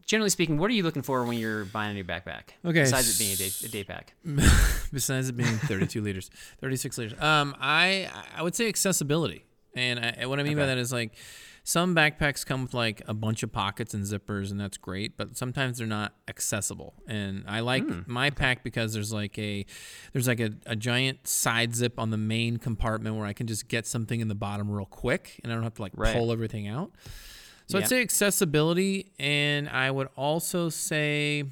generally speaking, what are you looking for when you're buying a new backpack? Okay, Besides it being a day, a day pack. Besides it being 32 liters, 36 liters. Um, I I would say accessibility, and I, what I mean by that is like some backpacks come with like a bunch of pockets and zippers, and that's great. But sometimes they're not accessible, and I like my pack because there's like a there's like a, a giant side zip on the main compartment where I can just get something in the bottom real quick, and I don't have to like Right. pull everything out. So Yeah. I'd say accessibility, and I would also say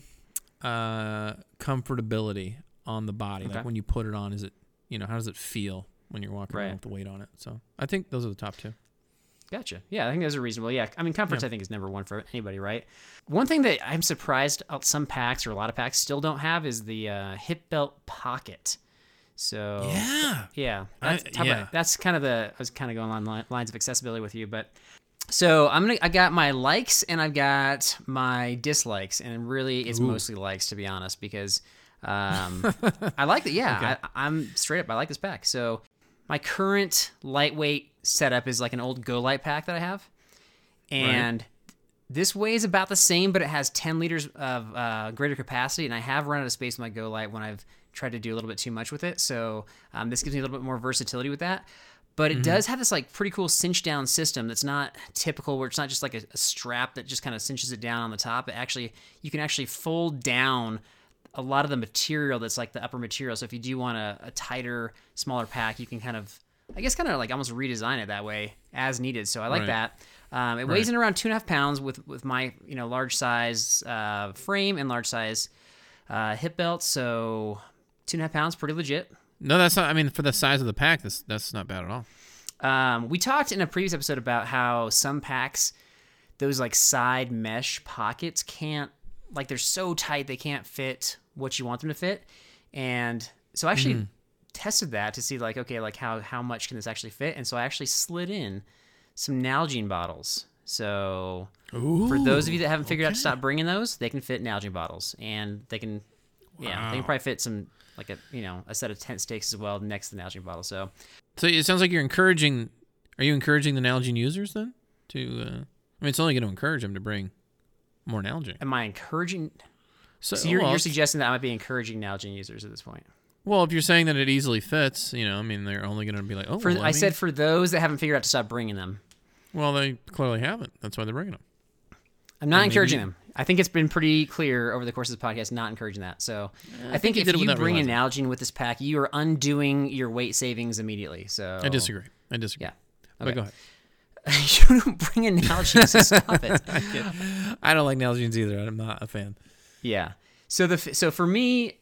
uh, comfortability on the body. Okay. Like when you put it on, is it you know how does it feel when you're walking Right. around with the weight on it? So I think those are the top two. Gotcha. Yeah, I think those are reasonable. Yeah, I mean, comforts I think is number one for anybody, right? One thing that I'm surprised uh, some packs or a lot of packs still don't have is the uh, hip belt pocket. So Yeah. yeah, I- that's, about- that's kind of the I was kind of going on lines of accessibility with you, but so I'm gonna I got my likes and I've got my dislikes, and really it's mostly likes to be honest because um, I like it. Yeah, I, I'm straight up. I like this pack. So my current lightweight setup is like an old GoLite pack that I have, and this weighs about the same, but it has 10 liters of uh, greater capacity, and I have run out of space with my GoLite when I've tried to do a little bit too much with it. So um, this gives me a little bit more versatility with that. But it does have this like pretty cool cinch down system that's not typical, where it's not just like a, a strap that just kind of cinches it down on the top. It actually you can actually fold down a lot of the material that's like the upper material. So if you do want a, a tighter, smaller pack, you can kind of, I guess, kind of like almost redesign it that way as needed. So I like Right. that. Um, it weighs in around two and a half pounds with with my you know large size uh, frame and large size uh, hip belt. So two and a half pounds, pretty legit. No, that's not. I mean, for the size of the pack, that's that's not bad at all. Um, we talked in a previous episode about how some packs, those like side mesh pockets can't, like they're so tight they can't fit what you want them to fit. And so I actually tested that to see like, okay, like how, how much can this actually fit? And so I actually slid in some Nalgene bottles. So for those of you that haven't figured out to stop bringing those, they can fit Nalgene bottles and they can, yeah, they can probably fit some, like a, you know, a set of tent stakes as well next to the Nalgene bottle. So So it sounds like you're encouraging. Are you encouraging the Nalgene users then to? Uh, I mean, it's only going to encourage them to bring more Nalgene. am I encouraging? So, So you're, well, you're suggesting that I might be encouraging Nalgene users at this point. well, if you're saying that it easily fits, you know, I mean, they're only going to be like, oh, For well, I let said for those that haven't figured out to stop bringing them. well, they clearly haven't. That's why they're bringing them. I'm not maybe encouraging you- them. I think it's been pretty clear over the course of the podcast not encouraging that. So I, think, you if you bring a realizing. Nalgene with this pack, you are undoing your weight savings immediately. So I disagree. I disagree. Yeah. But go ahead. you don't bring a Nalgene, so stop it. I don't like Nalgene's either. I'm not a fan. Yeah. So the so for me,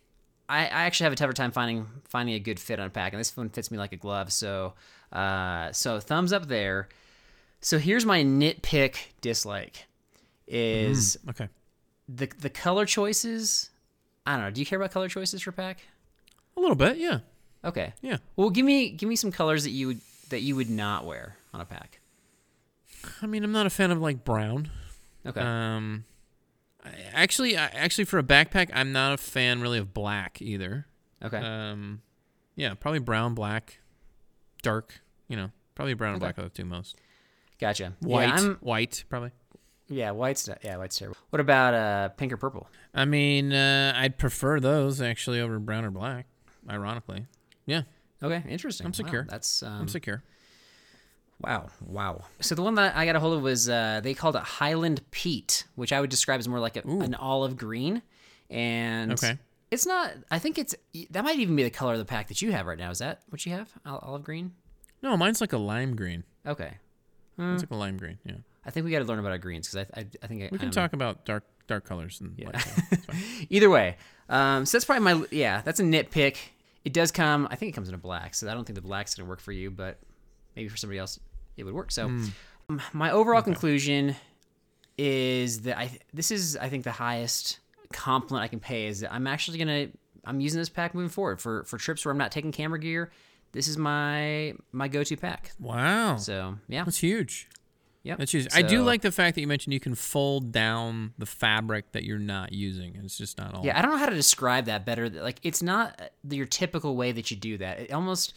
I, I actually have a tougher time finding finding a good fit on a pack, and this one fits me like a glove. So uh, so thumbs up there. So here's my nitpick dislike is Okay. the the color choices. I don't know. Do you care about color choices for pack? A little bit, yeah. Okay. Yeah. Well, give me give me some colors that you would that you would not wear on a pack. I mean, I'm not a fan of like brown. Okay. Um, actually, actually, for a backpack, I'm not a fan really of black either. okay. Um, yeah, probably brown, black, dark. You know, probably brown and black are the two most. gotcha. White, Yeah, I'm, white, probably. yeah, white's not, yeah, white's terrible. What about uh pink or purple? I mean, uh, I'd prefer those actually over brown or black. Ironically, yeah, Okay, interesting. I'm Wow, secure. that's um, I'm secure. Wow, wow. So the one that I got a hold of was uh, they called it Highland Peat, which I would describe as more like a, an olive green, and Okay. it's not. I think it's that might even be the color of the pack that you have right now. Is that what you have? Olive green. No, mine's like a lime green. Okay, It's like a lime green. Yeah, I think we got to learn about our greens because I, I, I think I, we can I'm- talk about dark dark colors and light colors. It's fine. Either way, um, so that's probably my yeah. That's a nitpick. It does come. I think it comes in a black, so I don't think the black's gonna work for you, but maybe for somebody else it would work. So, um, my overall conclusion is that I this is I think the highest compliment I can pay is that I'm actually gonna I'm using this pack moving forward for for trips where I'm not taking camera gear. This is my my go to pack. Wow, So yeah, that's huge. yep. That's huge. I do like the fact that you mentioned you can fold down the fabric that you're not using. It's just not all. Yeah, I don't know how to describe that better. Like, it's not uh, your typical way that you do that. It almost,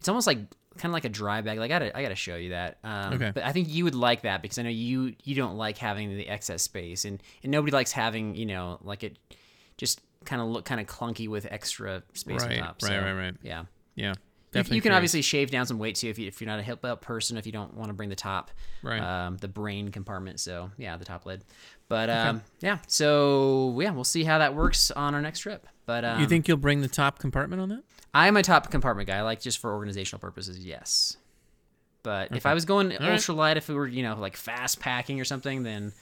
it's almost like kind of like a dry bag. Like, I gotta, I gotta show you that. Um, Okay. But I think you would like that because I know you, you don't like having the excess space, and and nobody likes having, you know, like it, just kind of look kind of clunky with extra space Right, on top. right, So, right, right. Yeah. yeah. You, Definitely you can curious. obviously shave down some weight too if, you, if you're not a hip belt person, if you don't want to bring the top, Right. um, the brain compartment. So yeah, the top lid. But um, yeah, so yeah, we'll see how that works on our next trip. But um, You think you'll bring the top compartment on that? I'm a top compartment guy, like just for organizational purposes, yes. But if I was going right. ultralight, if we were you know like fast packing or something, then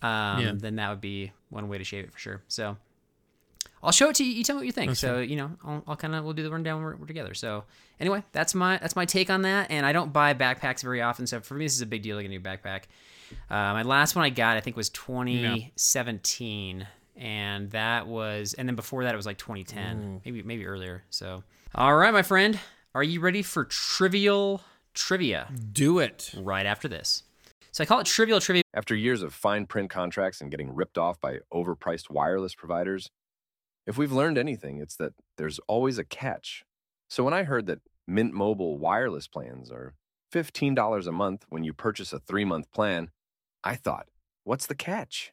um, Yeah. then that would be one way to shave it for sure. So I'll show it to you. You tell me what you think. so you know, I'll, I'll kind of we'll do the rundown when we're, we're together. So anyway, that's my that's my take on that. And I don't buy backpacks very often, so for me this is a big deal to get a new backpack. Uh, my last one I got I think was 2017, and that was and then before that it was like 2010, mm. maybe maybe earlier. So all right, my friend, are you ready for trivial trivia? Do it. Right after this. So I call it trivial trivia After years of fine print contracts and getting ripped off by overpriced wireless providers, if we've learned anything, it's that there's always a catch. So when I heard that Mint Mobile wireless plans are $15 a month when you purchase a three month plan, I thought, what's the catch?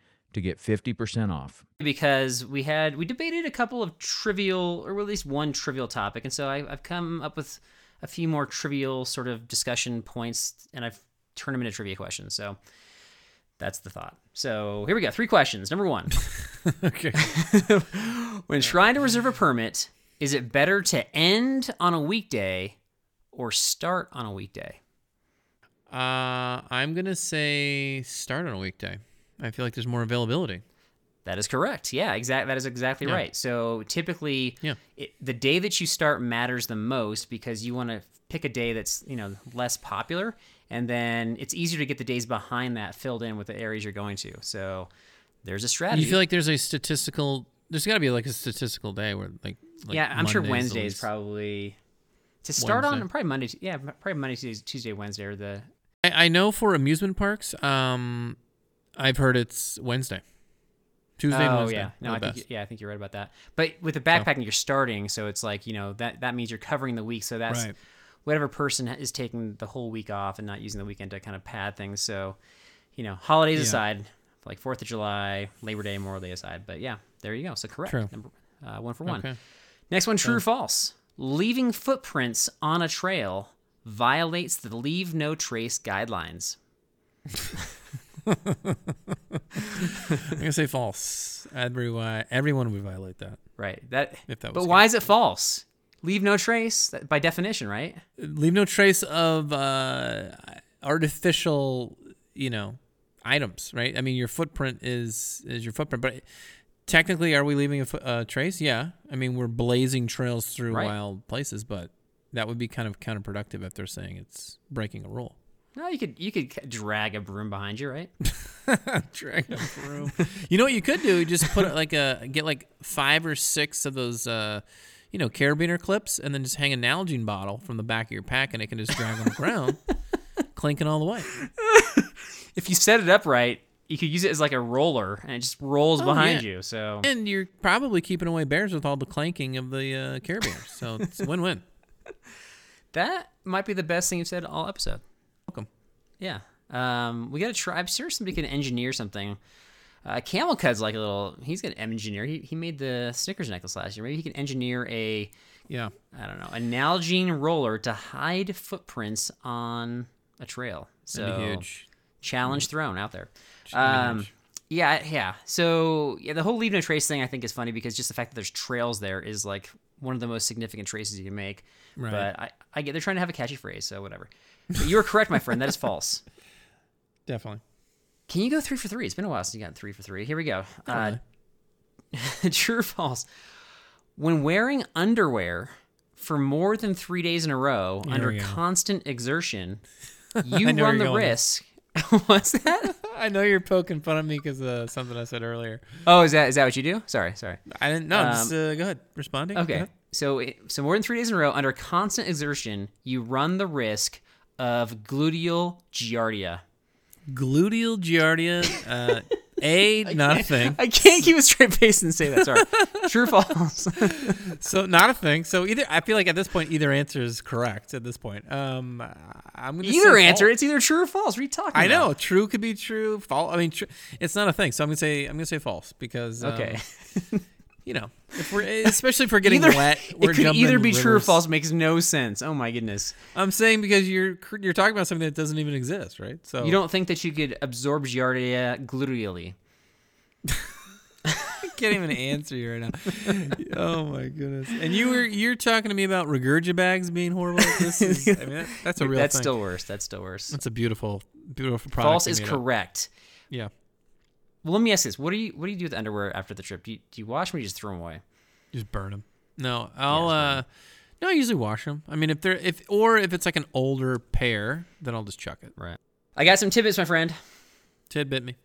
to get 50% off. because we had we debated a couple of trivial or at least one trivial topic. And so I, i've come up with a few more trivial sort of discussion points and i've turned them into trivia questions. So that's the thought. So here we go. Three questions. Number one. Okay. when trying to reserve a permit is it better to end on a weekday or start on a weekday? Uh, I'm gonna say start on a weekday. I feel like there's more availability. That is correct. Yeah, exact. That is exactly Yeah. right. So typically, Yeah. it, the day that you start matters the most because you want to pick a day that's you know less popular, and then it's easier to get the days behind that filled in with the areas you're going to. So there's a strategy. You feel like there's a statistical. There's got to be like a statistical day where like. like yeah, I'm sure Monday's the Wednesday is probably to start on. Probably Monday. Yeah, probably Monday, Tuesday, Tuesday, Wednesday, or the I, I know for amusement parks, um, I've heard it's Wednesday. Tuesday oh Wednesday. yeah, no, I think yeah, I think you're right about that. But with the backpacking, you're starting, so it's like you know that that means you're covering the week. So that's Right. whatever person is taking the whole week off and not using the weekend to kind of pad things. So you know, holidays Yeah. aside, like Fourth of July, Labor Day, Memorial Day aside. But yeah, there you go. So correct. True. Number, uh, one for one. Okay. Next one, true or false? Leaving footprints on a trail violates the leave no trace guidelines. I'm gonna say false. Everyone, everyone would violate that. Right. That. If that but why is it false? Leave no trace that- by definition, right? Leave no trace of uh, artificial, you know, items. Right. I mean, your footprint is is your footprint, but technically, are we leaving a uh, trace? Yeah. I mean, we're blazing trails through Right. wild places, but that would be kind of counterproductive if they're saying it's breaking a rule. No, you could you could drag a broom behind you, right? Drag a broom. you know what you could do? Just put like a get like five or six of those, uh, you know, carabiner clips, and then just hang a Nalgene bottle from the back of your pack, and it can just drag on the ground, clinking all the way. If you set it up right, you could use it as like a roller, and it just rolls Oh, behind yeah. you. So And you're probably keeping away bears with all the clanking of the uh, carabiners, so it's a win-win. that might be the best thing you've said all episode. Yeah. Um, we got to try. I'm sure somebody can engineer something. Uh, Camel Cud's like a little. He's gonna engineer. He, he made the Snickers necklace last year. Maybe he can engineer a Yeah. I don't know a Nalgene roller to hide footprints on a trail. So huge. challenge thrown out there. Just give me an Um, yeah, yeah. So yeah, the whole leave no trace thing I think is funny because just the fact that there's trails there is like one of the most significant traces you can make. Right. But I, I get they're trying to have a catchy phrase, so whatever. But you are correct, my friend. That is false. Definitely. Can you go three for three? It's been a while since you got three for three. Here we go. Uh, true or false? When wearing underwear for more than three days in a row Here under constant exertion, you I know where run the risk. What's that? I know you're poking fun at me because of something I said earlier. Oh, is that is that what you do? Sorry, sorry. I didn't know. just Um, uh, go ahead. Responding. Go Okay. ahead. So, it- so more than three days in a row, under constant exertion, you run the risk of gluteal giardia. Gluteal giardia. Uh, a not a thing. I can't keep a straight face and say that. Sorry. True, or false. So not a thing. So either I feel like at this point either answer is correct at this point. Um, I'm gonna either say answer. false. It's either true or false. What talking I about? know true could be true. False. I mean, tr- it's not a thing. So I'm gonna say I'm gonna say false because um, Okay. you know, if we're especially if we're getting Either, wet, we're it could either in be true or false. Makes no sense. Oh my goodness. I'm saying because you're you're talking about something that doesn't even exist, right? So You don't think that you could absorb giardia gluteally? I can't even answer you right now. oh my goodness! And you were you're talking to me about regurgia bags being horrible. This is, I mean, that, that's a real That's thing. still worse. That's still worse. That's a beautiful, beautiful product. False is made up. correct. Yeah. Well, let me ask this: What do you what do you do with the underwear after the trip? Do you, do you wash them or do you just throw them away? Just burn them. No, I'll. just burn uh No, I usually wash them. I mean, if they're if or if it's like an older pair, then I'll just chuck it. Right. I got some tidbits, my friend. Tid bit me.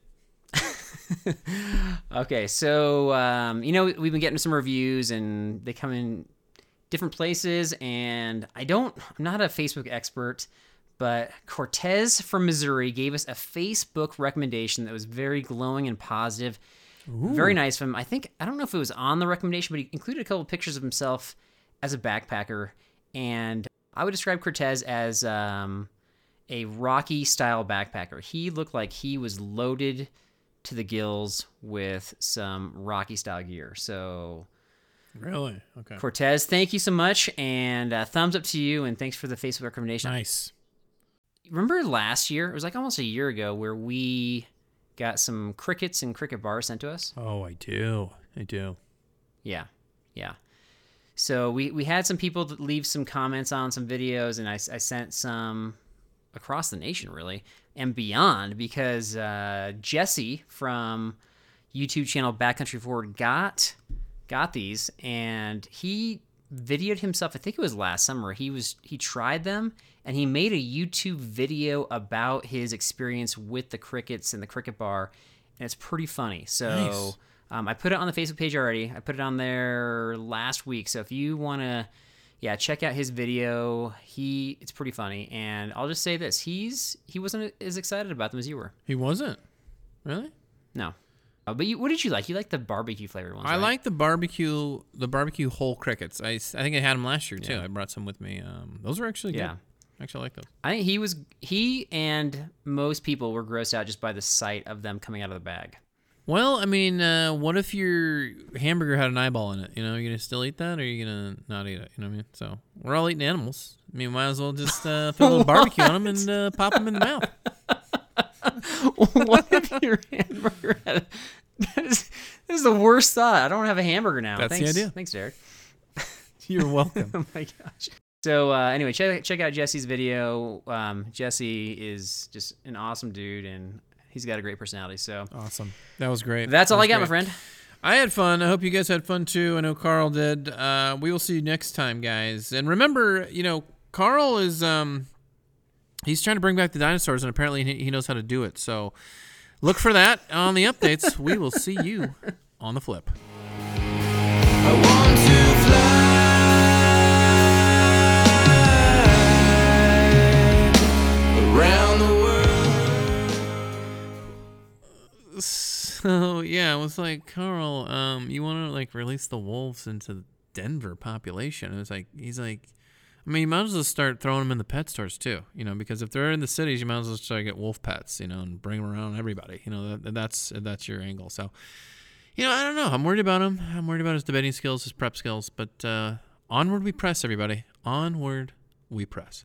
Okay, so um, you know we've been getting some reviews, and they come in different places. And I don't, I'm not a Facebook expert, but Cortez from Missouri gave us a Facebook recommendation that was very glowing and positive. Very nice of him. I think I don't know if it was on the recommendation, but he included a couple of pictures of himself as a backpacker, and I would describe Cortez as um, a Rocky style backpacker. He looked like he was loaded to the gills with some Rocky style gear. So Really? Okay. Cortez, thank you so much, and uh, thumbs up to you, and thanks for the Facebook recommendation. Nice. Remember last year? It was like almost a year ago where we got some crickets and cricket bars sent to us. Oh, I do. I do. Yeah, yeah. So we we had some people that leave some comments on some videos, and I, I sent some across the nation really and beyond because uh, Jesse from YouTube channel Backcountry Forward got got these, and he videoed himself. I think it was last summer. He was he tried them and he made a YouTube video about his experience with the crickets and the cricket bar, and it's pretty funny. So. Nice. Um, I put it on the Facebook page already. I put it on there last week. So if you want to, yeah, check out his video. He it's pretty funny. And I'll just say this: he's he wasn't as excited about them as you were. He wasn't. Really? No, Uh, but you, what did you like? You like the barbecue flavored ones? I right? like the barbecue, the barbecue whole crickets. I, I think I had them last year too. Yeah. I brought some with me. Um, those were actually good. Yeah. Actually, I like those. I think he was he and most people were grossed out just by the sight of them coming out of the bag. Well, I mean, uh, what if your hamburger had an eyeball in it? You know, are you gonna still eat that, or are you gonna not eat it? You know what I mean? So we're all eating animals. I mean, might as well just uh, throw a little barbecue on them and uh, pop them in the mouth. what if your hamburger had? That is, this is the worst thought. I don't have a hamburger now. That's the Thanks, idea. Thanks, Derek. You're welcome. Oh my gosh. So uh, anyway, check check out Jesse's video. Um, Jesse is just an awesome dude, and he's got a great personality. So awesome. That was great. that's all That I got, my friend. I had fun. I hope you guys had fun too. I know Carl did. Uh, we will see you next time, guys. And remember, you know, Carl is um, he's trying to bring back the dinosaurs, and apparently he, knows how to do it. So look for that on the updates. we will see you on the flip. So yeah, it was like Carl, um, you want to like release the wolves into the Denver population? And was like he's like, I mean, you might as well start throwing them in the pet stores too, you know, because if they're in the cities, you might as well start to get wolf pets, you know, and bring them around everybody, you know, that, that's that's your angle. So, you know, I don't know. I'm worried about him. I'm worried about his debating skills, his prep skills, but uh, onward we press, everybody. Onward we press.